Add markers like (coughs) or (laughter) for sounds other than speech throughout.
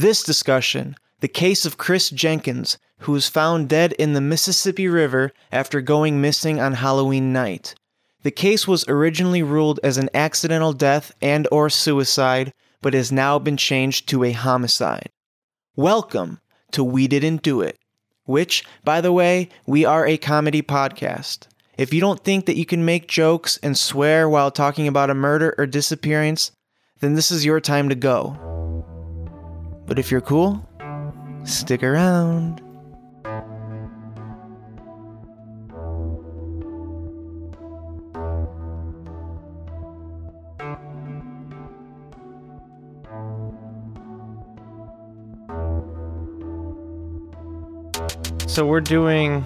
This discussion, the case of Chris Jenkins, who was found dead in the Mississippi River after going missing on Halloween night. The case was originally ruled as an accidental death and or suicide, but has now been changed to a homicide. Welcome to We Didn't Do It, which, by the way, we are a comedy podcast. If you don't think that you can make jokes and swear while talking about a murder or disappearance, then this is your time to go. But if you're cool, stick around. So we're doing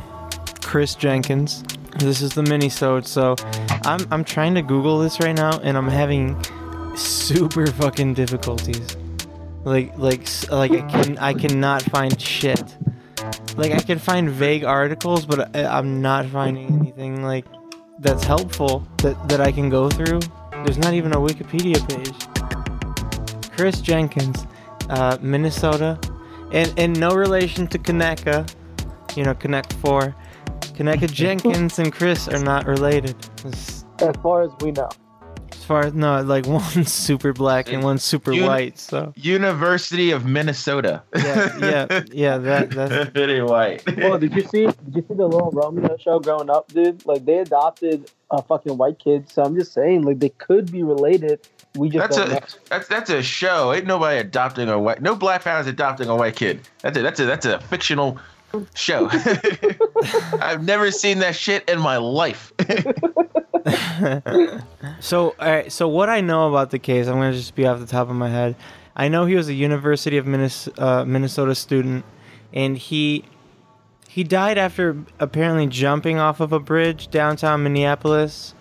Chris Jenkins. This is the mini-sode, so I'm I'm trying to Google this right now and I'm having super fucking difficulties. Like like like I can I cannot find shit. Like I can find vague articles, but I, I'm not finding anything like that's helpful that that I can go through. There's not even a Wikipedia page. Chris Jenkins, uh, Minnesota, and and no relation to Kenneka. You know, Connect Four. Kenneka (laughs) Jenkins and Chris are not related. As, As far as we know. As far as no, like (laughs) one's super black and one's super You- white. So University of Minnesota. Yeah, yeah, yeah, that- (laughs) that's- very white. Well, did you see? Did you see the little Romeo show growing up, dude? Like they adopted a fucking white kid. So I'm just saying, like they could be related. We just That's a know. that's that's a show. Ain't nobody adopting a white. No black family's adopting a white kid. That's a that's a that's a fictional show. (laughs) I've never seen that shit in my life. (laughs) So, all right. So, what I know about the case, I'm gonna just be off the top of my head. I know he was a University of Minnes- uh, Minnesota student, and he he died after apparently jumping off of a bridge downtown Minneapolis.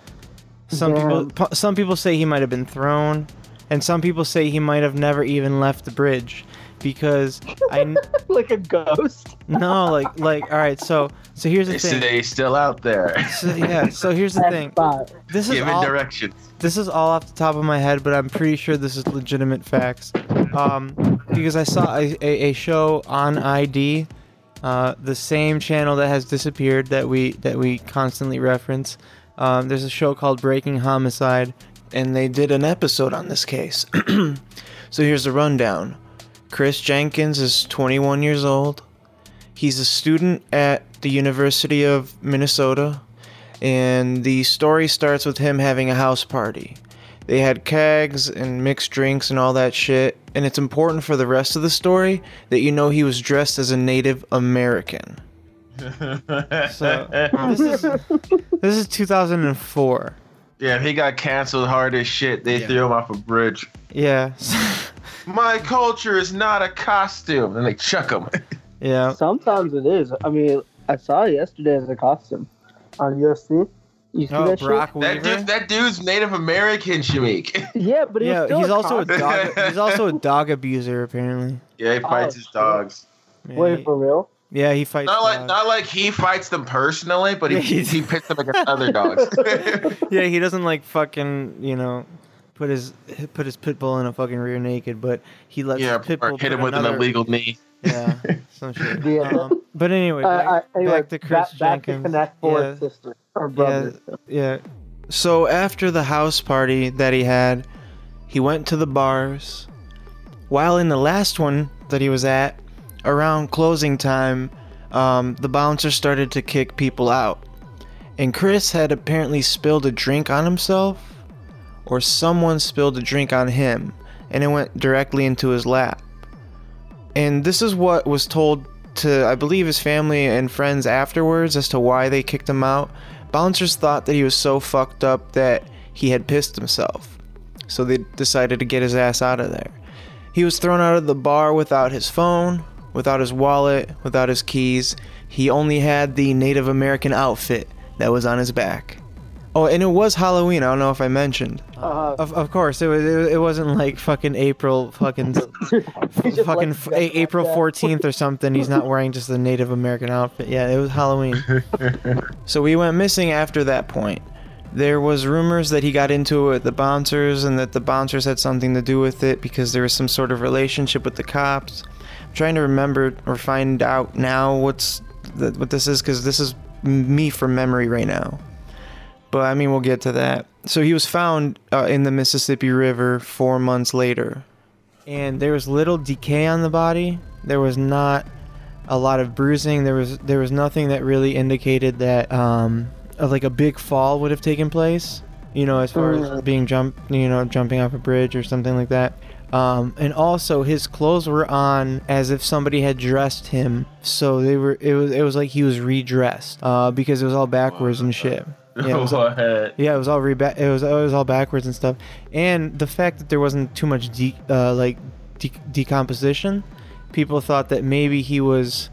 Some people Damn. some people say he might have been thrown, and some people say he might have never even left the bridge because I kn- (laughs) like a ghost. no like like all right. So so here's the they thing. say he's still out there, So, yeah. So here's the That's thing. fine. This is giving all. directions. this is all off the top of my head, but I'm pretty sure this is legitimate facts. Um, because I saw a, a, a show on ID, uh, the same channel that has disappeared that we that we constantly reference. Um, there's a show called Breaking Homicide, and they did an episode on this case. (clears throat) so here's the rundown. Chris Jenkins is 21 years old. He's a student at the University of Minnesota and the story starts with him having a house party. They had kegs and mixed drinks and all that shit, and it's important for the rest of the story that you know he was dressed as a Native American. (laughs) So this is this is 2004. yeah, he got canceled hard as shit. They Yeah. threw him off a bridge. Yeah, My culture is not a costume, and they chuck them. (laughs) yeah. Sometimes it is. I mean, I saw it yesterday as a costume on UFC. You see Oh, that Brock That Weaver. dude, that dude's Native American, Shamik. (laughs) Yeah, but Yeah, still he's also a dog. He's also a (laughs) dog abuser apparently. yeah, he fights Oh, his dogs. Yeah, Wait he, for real? yeah, he fights. Not like dogs. not like he fights them personally, but he Yeah, he's- he pits them against other dogs. yeah, he doesn't like fucking you know put his put his pit bull in a fucking rear naked, but he lets yeah, his pit bull hit him with another, an illegal knee. Yeah, (laughs) some shit. Yeah. Um, but anyway, Uh, back, uh, anyway, back to Chris back, back to Connect Four yeah, sister or brother. yeah. So after the house party that he had, he went to the bars. While in the last one that he was at, around closing time, um, the bouncer started to kick people out. And Chris had apparently spilled a drink on himself, or someone spilled a drink on him, and it went directly into his lap. And this is what was told to, I believe, his family and friends afterwards as to why they kicked him out. Bouncers thought that he was so fucked up that he had pissed himself. So they decided to get his ass out of there. He was thrown out of the bar without his phone, without his wallet, without his keys. He only had the Native American outfit that was on his back. Oh, and it was Halloween. I don't know if I mentioned. Uh, Of, of course, it was. It, it wasn't like fucking April, fucking, (laughs) fucking f- A- April fourteenth or something. He's not wearing just a Native American outfit. Yeah, it was Halloween. (laughs) so we went missing after that point. There was rumors that he got into it with the bouncers and that the bouncers had something to do with it because there was some sort of relationship with the cops. I'm trying to remember or find out now what's the, what this is because this is me from memory right now. But I mean, we'll get to that. So he was found uh, in the Mississippi River four months later, and there was little decay on the body. There was not a lot of bruising. There was there was nothing that really indicated that um, of like a big fall would have taken place. You know, as far as being jump, you know, jumping off a bridge or something like that. Um, and also, his clothes were on as if somebody had dressed him. So they were. It was. It was like he was redressed uh, because it was all backwards and shit. (laughs) Yeah, it was all, What? yeah, it was all reba- It was. It was all backwards and stuff. And the fact that there wasn't too much de- uh, like de- decomposition, people thought that maybe he was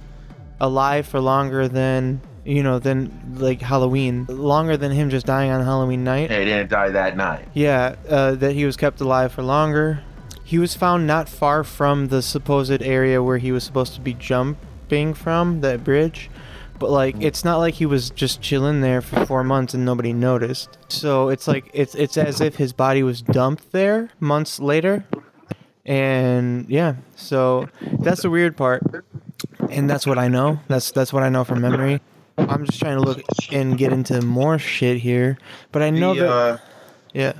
alive for longer than you know than like Halloween, longer than him just dying on Halloween night. Hey, he didn't die that night. Yeah, uh, that he was kept alive for longer. He was found not far from the supposed area where he was supposed to be jumping from, that bridge. But like, it's not like he was just chilling there for four months and nobody noticed. So it's like it's it's as if his body was dumped there months later. And yeah, so that's the weird part, and that's what I know. That's that's what I know from memory. I'm just trying to look and get into more shit here, but I know the, that uh, yeah.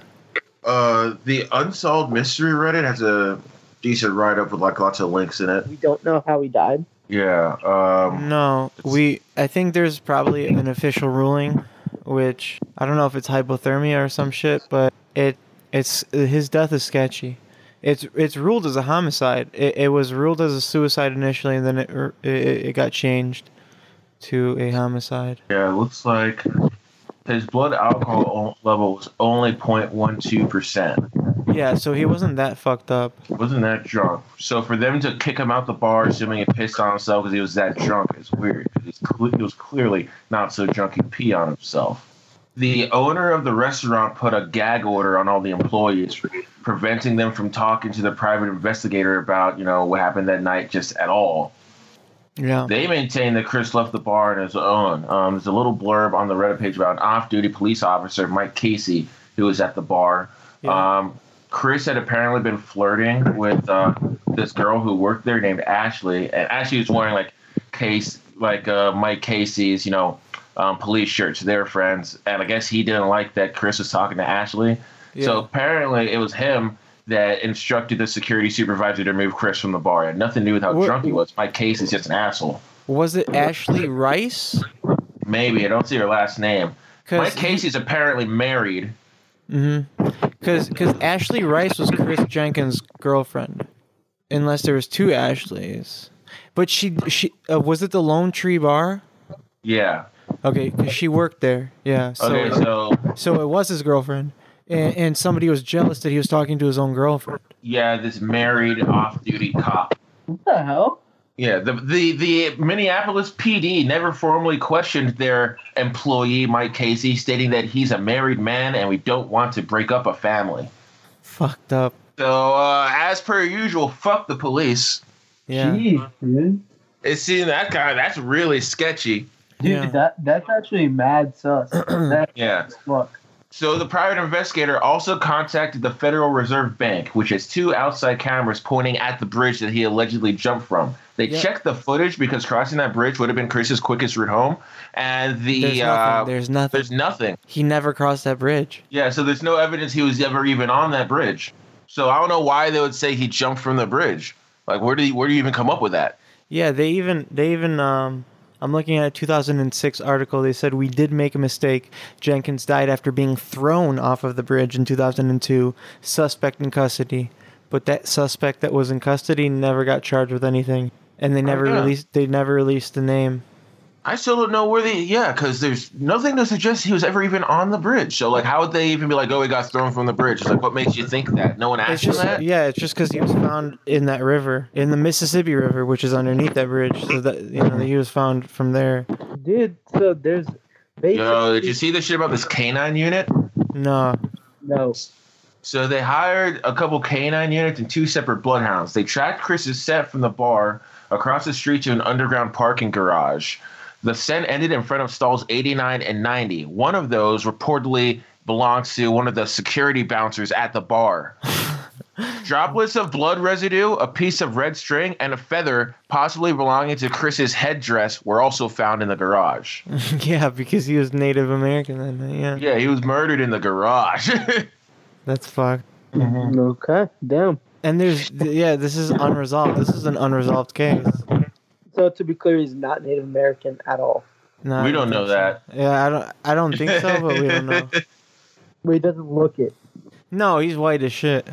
uh, the Unsolved Mystery Reddit has a decent write up with like lots of links in it. We don't know how he died. Yeah. Um, No, we. I think there's probably an official ruling, which I don't know if it's hypothermia or some shit, but it it's his death is sketchy. It's it's ruled as a homicide. It, it was ruled as a suicide initially, and then it er, it, it got changed to a homicide. yeah, it looks like his blood alcohol level was only 0.12%. Yeah, so he wasn't that fucked up. Wasn't that drunk? So for them to kick him out the bar, assuming he pissed on himself because he was that drunk, is weird. Cle- he was clearly not so drunk he pee on himself. The owner of the restaurant put a gag order on all the employees, preventing them from talking to the private investigator about, you know, what happened that night just at all. Yeah. They maintain that Chris left the bar on his own. Um, there's a little blurb on the Reddit page about an off-duty police officer, Mike Casey, who was at the bar. Yeah. Um, Chris had apparently been flirting with uh, this girl who worked there named Ashley, and Ashley was wearing like case like uh, Mike Casey's, you know, um, police shirts. They were friends, and I guess he didn't like that Chris was talking to Ashley. So apparently, it was him that instructed the security supervisor to remove Chris from the bar. It had nothing to do with how What- drunk he was. Mike Casey's just an asshole. Was it Ashley Rice? Maybe I don't see her last name. Mike Casey's apparently married. Mm-hmm. Because because Ashley Rice was Chris Jenkins' girlfriend, unless there was two Ashleys. But she she uh, was it the Lone Tree Bar? Yeah. Okay, 'cause she worked there. Yeah. So Okay, so so it was his girlfriend, and, and somebody was jealous that he was talking to his own girlfriend. yeah, this married off-duty cop. What the hell? Yeah, the the the Minneapolis PD never formally questioned their employee Mike Casey, stating that he's a married man and we don't want to break up a family. Fucked up. So, uh, as per usual, fuck the police. Yeah. Jeez, dude. It's seeing that guy. That's really sketchy. Dude, Yeah. that that's actually mad sus. (clears throat) That's Yeah. fuck. So the private investigator also contacted the Federal Reserve Bank, which has two outside cameras pointing at the bridge that he allegedly jumped from. They Yeah. checked the footage because crossing that bridge would have been Chris's quickest route home, and the There's uh, nothing. There's nothing. there's nothing. He never crossed that bridge. Yeah, so there's no evidence he was ever even on that bridge. So I don't know why they would say he jumped from the bridge. Like, where do you, where do you even come up with that? Yeah, they even they even um I'm looking at a 2006 article. They said we did make a mistake. Jenkins died after being thrown off of the bridge in 2002. Suspect in custody, but that suspect that was in custody never got charged with anything, and they never oh, yeah. released they never released the name. I still don't know where the yeah, because there's nothing to suggest he was ever even on the bridge. So like, how would they even be like, oh, he got thrown from the bridge? It's like, what makes you think that? No one It's asked him just that. yeah, it's just because he was found in that river, in the Mississippi River, which is underneath that bridge. So that you know he was found from there. Dude, so there's basically Yo, did you see the shit about this canine unit? No, no. So they hired a couple canine units and two separate bloodhounds. They tracked Chris's set from the bar across the street to an underground parking garage. The scent ended in front of stalls 89 and 90. One of those reportedly belongs to one of the security bouncers at the bar. (laughs) Droplets of blood residue, a piece of red string, and a feather, possibly belonging to Chris's headdress, were also found in the garage. (laughs) yeah, because he was Native American then. Yeah, Yeah, he was murdered in the garage. (laughs) that's fucked. Mm-hmm. Okay, damn. And there's yeah, this is unresolved. This is an unresolved case. So to be clear, he's not Native American at all. No, we don't think know so. that. Yeah, I don't. I don't think so, but we don't know. (laughs) But he doesn't look it. No, he's white as shit.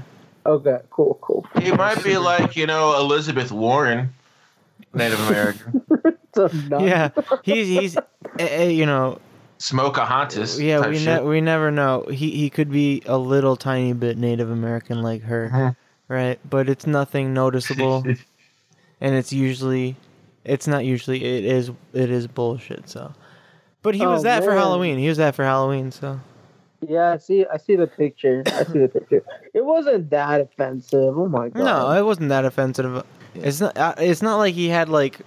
Okay, cool, cool. He might be like, you know, Elizabeth Warren, Native American. (laughs) Yeah, he's he's, eh, you know, Smokahontas. yeah. type We shit. ne- we never know. He he could be a little tiny bit Native American like her, Mhm. right? But it's nothing noticeable, (laughs) and it's usually, it's not usually. It is it is bullshit. So, but he was Oh, that for. Halloween. He was that for Halloween. So Yeah, I see. I see the picture. I see the picture. It wasn't that offensive. Oh my god. no, it wasn't that offensive. It's not. uh, It's not like he had like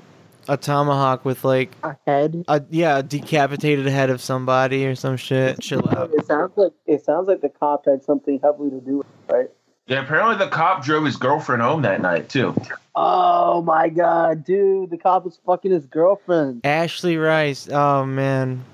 a tomahawk with like a head. a yeah a decapitated head of somebody or some shit. Chill out. It sounds like it sounds like the cop had something heavily to do with it, right? Yeah, apparently the cop drove his girlfriend home that night too. Oh my god, dude! The cop was fucking his girlfriend. Ashley Rice. Oh man,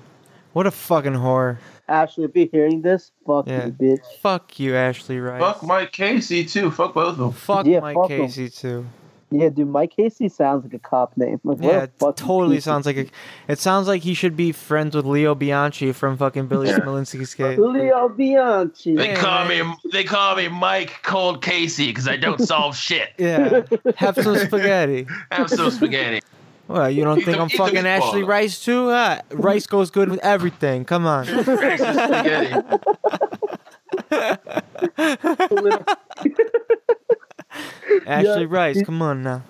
what a fucking whore. Ashley, if you're hearing this, fuck Yeah. you, bitch. Fuck you, Ashley Rice. Fuck Mike Casey too. Fuck both of them. Fuck Yeah, Mike fuck 'em. Casey too. Yeah, dude, Mike Casey sounds like a cop name. Like, Yeah, it totally sounds like a. It sounds like he should be friends with Leo Bianchi from fucking Billy Yeah. (laughs) Smolinski's case. Leo Bianchi. They Yeah, call me they call me Mike Cold Casey because I don't solve (laughs) shit. Yeah, have some spaghetti. Have some spaghetti. Well, you don't think the- I'm fucking meatball. Ashley Rice too? Uh, rice goes good with everything. Come on. Spaghetti. (laughs) (laughs) Ashley Yeah, Rice, he- come on now.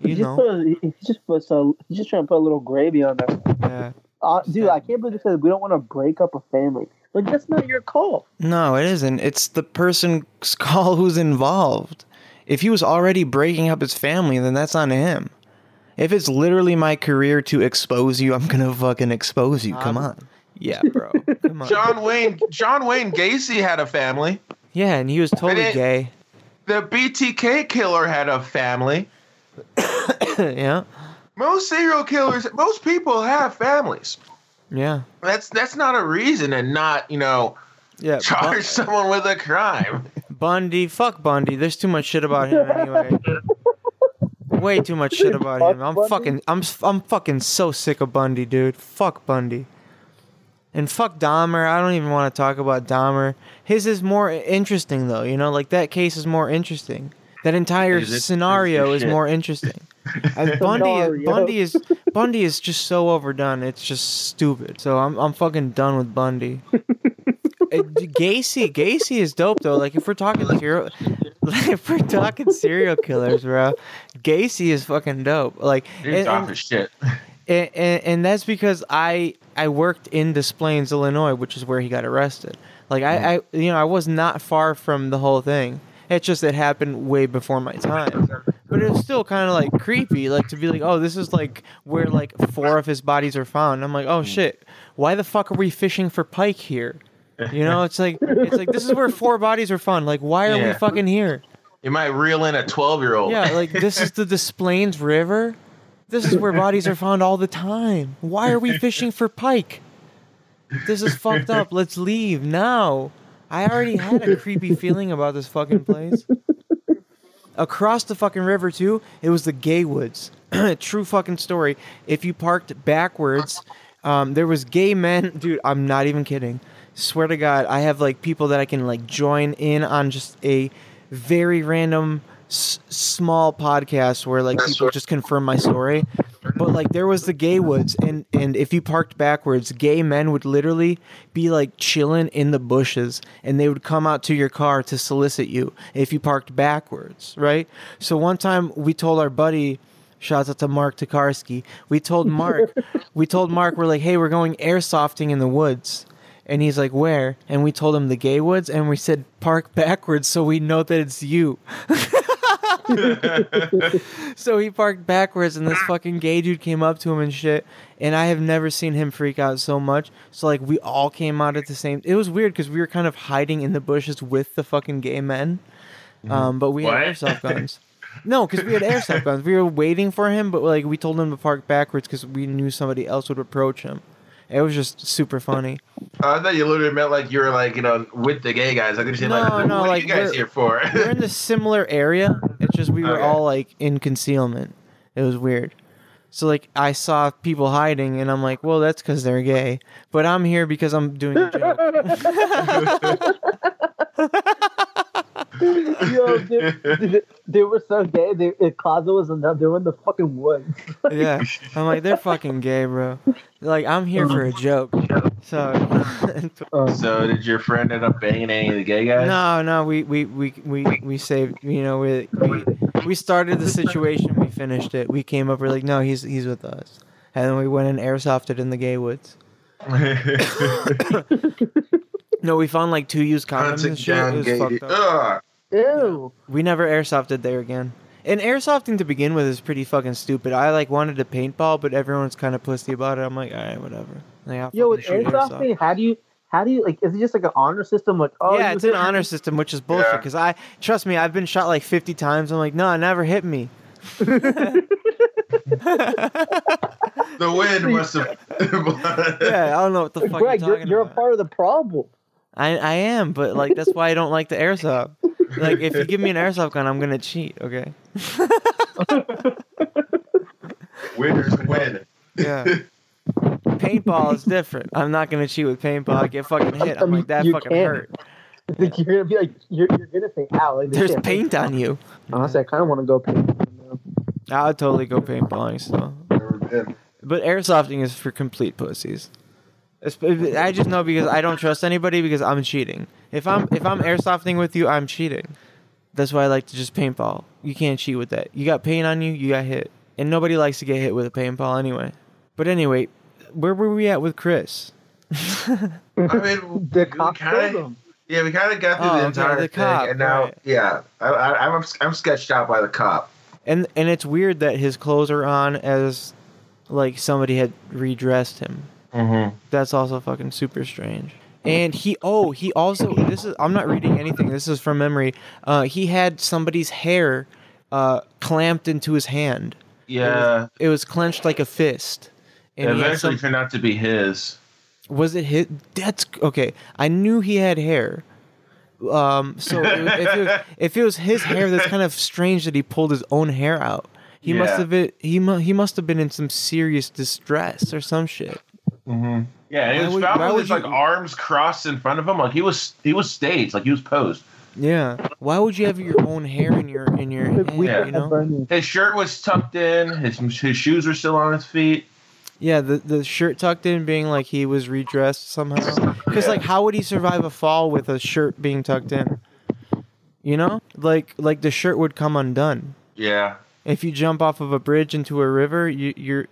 You just know. put a, he he just puts a, he's just trying to put a little gravy on there. Yeah. Uh, dude, I can't believe they said we don't want to break up a family. Like that's not your call. No, it isn't. It's the person's (laughs) call who's involved. If he was already breaking up his family, then that's on him. If it's literally my career to expose you, I'm gonna fucking expose you. Come Um, on. Yeah, (laughs) bro. Come on. John Wayne John Wayne Gacy had a family. Yeah, and he was totally gay. The BTK killer had a family. (coughs) yeah. Most serial killers, most people have families. Yeah. That's that's not a reason to not, you know, Yeah. (laughs) charge Bu- someone with a crime. Bundy, fuck Bundy. There's too much shit about him anyway. Way too much shit about him. I'm fucking I'm s- I'm fucking so sick of Bundy, dude. Fuck Bundy. And fuck Dahmer. I don't even want to talk about Dahmer. His is more interesting though, you know, like that case is more interesting. That entire It is- scenario oh, is shit. more interesting. (laughs) And (laughs) Bundy, is, Bundy is Bundy is just so overdone. It's just stupid. So I'm I'm fucking done with Bundy. (laughs) Gacy, Gacy is dope though. Like if we're talking serial, like, if we're talking serial killers, bro, Gacy is fucking dope. Like, Dude, and, talk and, shit. And, and, and that's because I I worked in Des Plaines, Illinois, which is where he got arrested. Like I, mm-hmm. I you know I was not far from the whole thing. It's just it happened way before my time. But it was still kind of like creepy, like to be like, oh, this is like where like four of his bodies are found. I'm like, oh mm. shit, why the fuck are we fishing for pike here? You know, it's like it's like this is where four bodies are found. Like, why are we fucking here? You might reel in a twelve year old. Yeah, like this is the (laughs) Des Plaines River. This is where (laughs) bodies are found all the time. Why are we fishing for pike? This is fucked up. Let's leave now. I already had a creepy feeling about this fucking place. Across the fucking river too, it was the Gay Woods. (clears throat) True fucking story. If you parked backwards, um, there was gay men. (laughs) Dude, I'm not even kidding. Swear to God, I have like people that I can like join in on just a very random s- small podcast where like people just confirm my story. But like there was the gay woods, and and if you parked backwards, gay men would literally be like chilling in the bushes, and they would come out to your car to solicit you if you parked backwards, right? So one time we told our buddy. Shouts out to Mark Tokarski. We told Mark, (laughs) we told Mark, we're like, hey, we're going airsofting in the woods. And he's like, where? And we told him the gay woods, and we said, park backwards so we know that it's you. (laughs) (laughs) So he parked backwards, and this fucking gay dude came up to him and shit. And I have never seen him freak out so much. So like we all came out at the same. It was weird because we were kind of hiding in the bushes with the fucking gay men. Um, but we What? had airsoft guns. No, because we had airsoft guns. We were waiting for him, but like we told him to park backwards because we knew somebody else would approach him. It was just super funny. I thought you literally meant like you were like you know with the gay guys. I could say No, like, no, what like, are you guys we're- here for? we're in the similar area. It's just we were Okay. all like in concealment. It was weird. So like I saw people hiding, and I'm like, well, that's because they're gay. But I'm here because I'm doing a joke. (laughs) (laughs) (laughs) Yo, dude, dude, they were so gay. They, the closet was enough. They were in the fucking woods. (laughs) yeah, I'm like they're fucking gay, bro. Like I'm here for a joke. So Um, so did your friend end up banging any of the gay guys? no, no, we we we we we saved. You know, we we we started the situation. We finished it. We came up. We're like, no, he's he's with us. And then we went and airsofted in the gay woods. (laughs) No, we found like two used condoms Hunting and shit. It was gay fucked dude. up. Ugh. ew. We never airsofted there again. And airsofting to begin with is pretty fucking stupid. I like wanted to paintball, but everyone's kind of pussy about it. I'm like, all right, whatever. Like, Yo, with fucking shoot airsofting, how do you, how do you, like, is it just like an honor system? Like, oh, yeah, it's an hit- honor system, which is bullshit. Yeah. Because I trust me, I've been shot like 50 times. I'm like, no, it never hit me. (laughs) The wind (laughs) must have. (laughs) Yeah, I don't know what the fuck Greg, you're you're, talking you're a part of the problem. I I am, but like that's why I don't like the airsoft. Like, if you give me an airsoft gun, I'm gonna cheat. Okay. (laughs) Winners win. Yeah. Paintball is different. I'm not gonna cheat with paintball. I get fucking hit. I'm like that You fucking can't. hurt. Like, you're gonna be like, you're, you're gonna say, ow. Like, There's paint hurts. on you. Honestly, I kind of want to go paint. now. I would totally go paintballing still. Never been. But airsofting is for complete pussies. I just know because I don't trust anybody because I'm cheating. If I'm if I'm airsofting with you, I'm cheating. That's why I like to just paintball. You can't cheat with that. You got paint on you, you got hit. And nobody likes to get hit with a paintball anyway. But anyway, where were we at with Chris? (laughs) I mean, The we cop kinda- killed him. Yeah, we kind of got through Oh, the okay, entire the thing, cop, and now, right. yeah, I, I, I'm I'm sketched out by the cop. And and it's weird that his clothes are on as like somebody had redressed him. Mm-hmm. That's also fucking super strange. And he oh he also this is I'm not reading anything. This is from memory. Uh, he had somebody's hair uh, clamped into his hand. Yeah, It was clenched like a fist. And had eventually some, turned out to be his. was it his? That's okay. I knew he had hair. Um, so it, if, it was, (laughs) if it was his hair, that's kind of strange that he pulled his own hair out. He must have been he mu- he must have been in some serious distress or some shit. Mm-hmm. Yeah, and Why he was would- found why with would like you- arms crossed in front of him, like he was he was staged, like he was posed. Yeah. Why would you have your own hair in your in your Like, hand? we Yeah. You know. His shirt was tucked in. His his shoes were still on his feet. Yeah, the the shirt tucked in, being like he was redressed somehow. Because Yeah. like, how would he survive a fall with a shirt being tucked in? You know, like like the shirt would come undone Yeah, if you jump off of a bridge into a river. You you're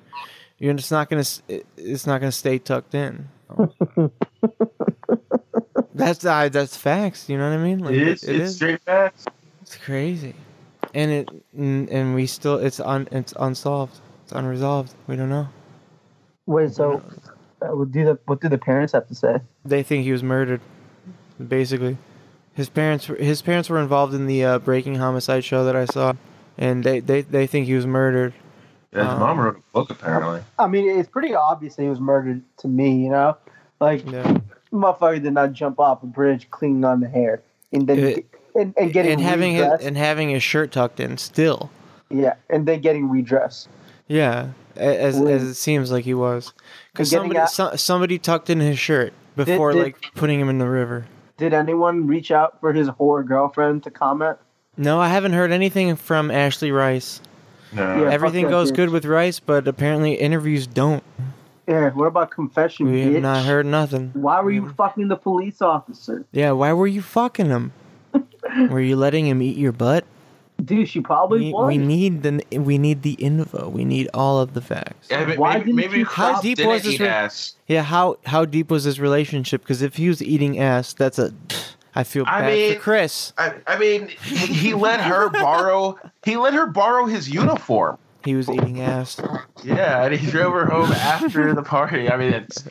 you're just not gonna it's not gonna stay tucked in. (laughs) that's uh, that's facts. You know what I mean? Like, it is. it it's is. straight facts. It's crazy, and it and, and we still it's un it's unsolved. It's unresolved. We don't know. Wait, so uh, what do the what do the parents have to say? they think he was murdered. Basically, his parents were- his parents were involved in the uh, breaking homicide show that I saw, and they they, they think he was murdered. Yeah, his Um, mom wrote a book apparently. I mean, it's pretty obvious that he was murdered to me. You know, like Yeah, motherfucker did not jump off a bridge cleaning on the hair and then It- and, and getting and having his and having his shirt tucked in still. yeah, and then getting redressed. Yeah, as When- as it seems like he was, because somebody out- so, somebody tucked in his shirt before did- like putting him in the river. Did anyone reach out for his whore girlfriend to comment? No, I haven't heard anything from Ashley Rice. No. Yeah. Everything goes bitch. good with Rice, but apparently interviews don't. Yeah. What about confession? We bitch? have not heard nothing. Why were you mm. fucking the police officer? Yeah, why were you fucking him? (laughs) were you letting him eat your butt? Dude, she probably We, was. we need the we need the info. We need all of the facts. Yeah, but Why maybe, didn't maybe you How deep was this re- ass. Yeah, how how deep was this relationship? Because if he was eating ass, that's a I feel I bad mean- for Chris. I, I mean, he, he let her borrow. He let her borrow his uniform. He was eating ass. Yeah, and he drove her home after the party. I mean, it's.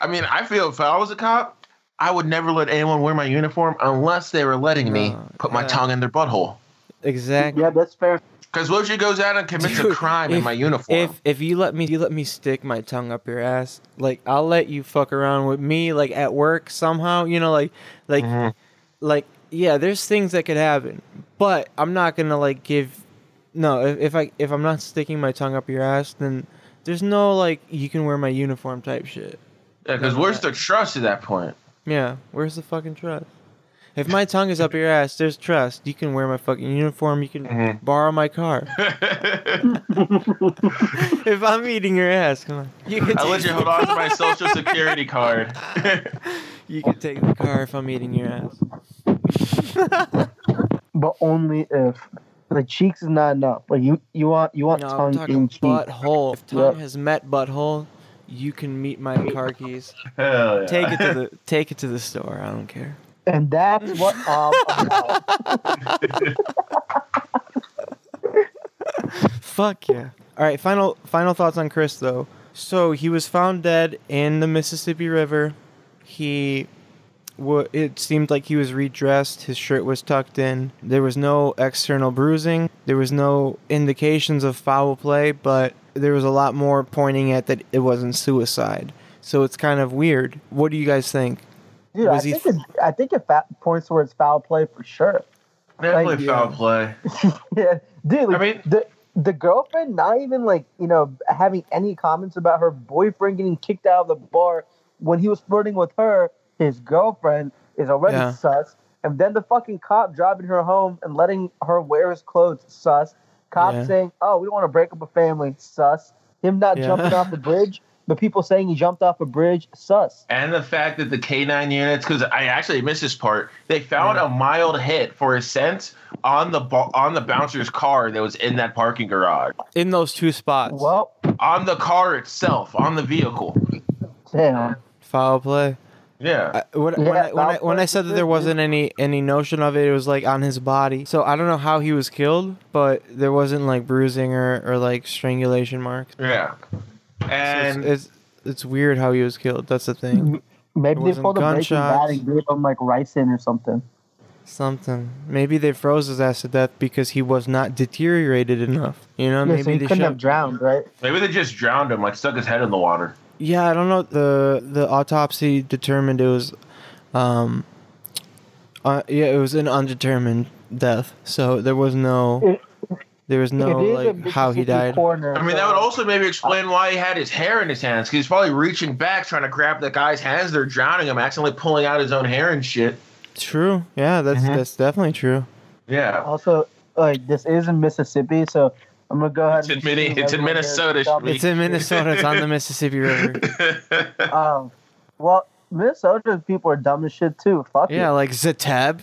I mean, I feel if I was a cop, I would never let anyone wear my uniform unless they were letting me No, put my yeah. tongue in their butthole. Exactly. Yeah, that's fair. Because what if she goes out and commits a Dude, crime in my uniform? If if you let me you let me stick my tongue up your ass, like I'll let you fuck around with me like at work somehow, you know, like like Mhm. like yeah, there's things that could happen. But I'm not gonna like give no, if, if I if I'm not sticking my tongue up your ass, then there's no like you can wear my uniform type shit. Yeah, Because where's the trust at that point? Yeah, where's the fucking trust? If my tongue is up your ass, there's trust. You can wear my fucking uniform. You can Mhm. borrow my car. (laughs) (laughs) if I'm eating your ass, come on. You can I let you hold on to my (laughs) social security card. You can take the car if I'm eating your ass. But only if the cheeks is not enough. Like you, you want you want No, I'm tongue talking in cheek. butthole. If tongue Yep. has met butthole, you can meet my car keys. Hell yeah. Take it to the take it to the store. I don't care. And that's what I'm about. (laughs) Fuck yeah. All right, final final thoughts on Chris though. So he was found dead in the Mississippi River. He wa it seemed like he was redressed. His shirt was tucked in. There was no external bruising. There was no indications of foul play, but there was a lot more pointing at that it wasn't suicide. So it's kind of weird. What do you guys think? Dude, I he think it, I think it fa- points towards foul play for sure. Definitely Like, foul yeah. play. (laughs) yeah, dude. Like, I mean- the the girlfriend not even like you know having any comments about her boyfriend getting kicked out of the bar when he was flirting with her. His girlfriend is already Yeah. sus, and then the fucking cop driving her home and letting her wear his clothes. Sus. Cop Yeah. saying, "Oh, we don't want to break up a family." Sus. Him not Yeah. jumping off the (laughs) bridge, but people saying he jumped off a bridge. Sus. And the fact that the K9 units, because I actually missed this part, they found Yeah. a mild hit for a scent on the bo- on the bouncer's car that was in that parking garage, In those two spots. Well, on the car itself, on the vehicle. damn. Foul play. Yeah, I, when, Yeah, when, I, when, I, when I said that there wasn't any any notion of it, it was like on his body. So I don't know how he was killed, but there wasn't like bruising or, or like strangulation marks. yeah. So And it's, it's it's weird how he was killed. That's the thing. Maybe they pulled a Breaking Bad and gave him like ricin or something. Something. Maybe they froze his ass to death because he was not deteriorated enough. You know, Yeah, maybe so he they couldn't have drowned, right? maybe they just drowned him, like stuck his head in the water. Yeah, I don't know. The the autopsy determined it was, um, uh, yeah, it was an undetermined death. So there was no, It- there was no It is a like how he died. Coroner, I mean, so- that would also maybe explain why he had his hair in his hands. 'cause he's probably reaching back, trying to grab the guy's hands. They're drowning him, accidentally pulling out his own hair and shit. True. Yeah, that's Mhm. that's definitely true. Yeah. Also, like this is in Mississippi, so I'm gonna go ahead. It's in and Mini- it's in Minnesota, is It's in Minnesota. It's on the (laughs) Mississippi River. Um, well, Minnesota people are dumb as shit too. Fuck Yeah, it. like Zatab,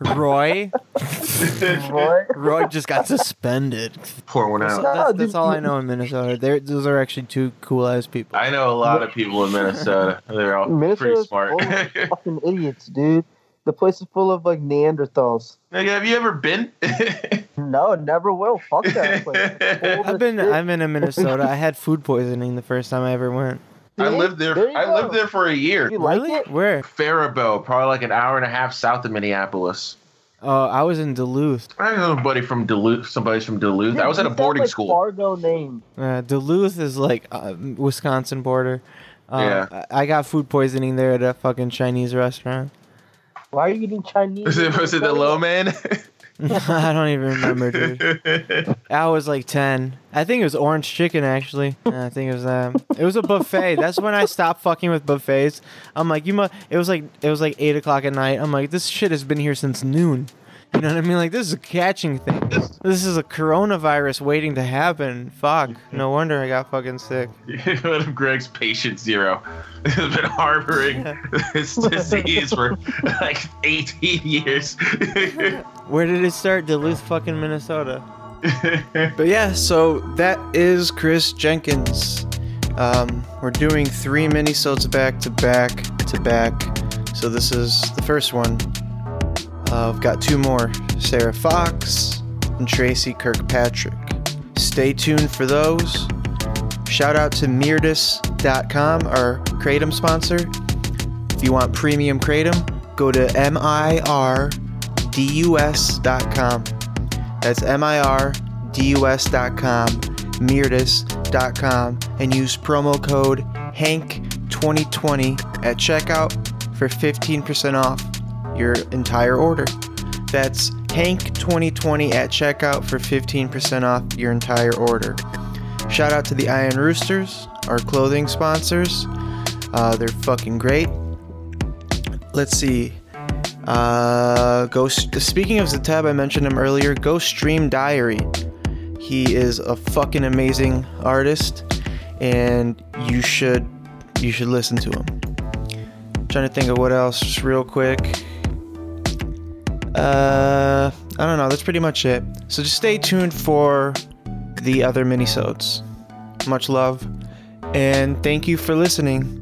Roy. (laughs) Roy. Roy just got suspended. Pour one That's, out. No, that's, that's all I know in Minnesota. They're, those are actually two cool ass people. I know a lot of people in Minnesota. They're all pretty smart. full of (laughs) fucking idiots, dude. The place is full of like Neanderthals. Nigga, have you ever been? (laughs) No, never will. Fuck that place. I've been shit. I've been in Minnesota. I had food poisoning the first time I ever went. I lived there. There you I go. lived there for a year. You like really? it? Where? Faribault, probably like an hour and a half south of Minneapolis. Oh, I was in Duluth. I know somebody from Duluth. Somebody's from Duluth. I was at a boarding like school. Fargo name. Uh, Duluth is like uh, Wisconsin border. Uh, Yeah. I I got food poisoning there at a fucking Chinese restaurant. Why are you eating Chinese? (laughs) Was it, was it the low man? (laughs) (laughs) I don't even remember, dude. (laughs) I was like 10. I think it was orange chicken, actually. I think it was that. It was a buffet. That's when I stopped fucking with buffets. I'm like, you must. It was like it was like eight o'clock at night. I'm like, this shit has been here since noon. You know what I mean? Like this is a catching thing. This is a coronavirus waiting to happen. Fuck. No wonder I got fucking sick. (laughs) One of Greg's patient zero (laughs) has been harboring (laughs) this disease for like 18 years. Where did it start? Duluth, fucking Minnesota. But yeah, so that is Chris Jenkins. Um, we're doing three minisodes back to back to back. So this is the first one. I've got two more Sarah Fox and Tracy Kirkpatrick. Stay tuned for those. Shout out to Mirdus.com, our Kratom sponsor. If you want premium Kratom, go to mirdus.com. That's mirdus.com, Mirdus.com, and use promo code HANK2020 at checkout for 15% off your entire order. That's Hank2020 at checkout for 15% off your entire order. Shout out to the Iron Roosters, our clothing sponsors. Uh, they're fucking great. Let's see. Uh, Ghost. Speaking of Zatab, I mentioned him earlier. Ghost Stream Diary. He is a fucking amazing artist, and you should you should listen to him. trying to think of what else, real quick. Uh, I don't know. That's pretty much it. So just stay tuned for the other minisodes. Much love, and thank you for listening.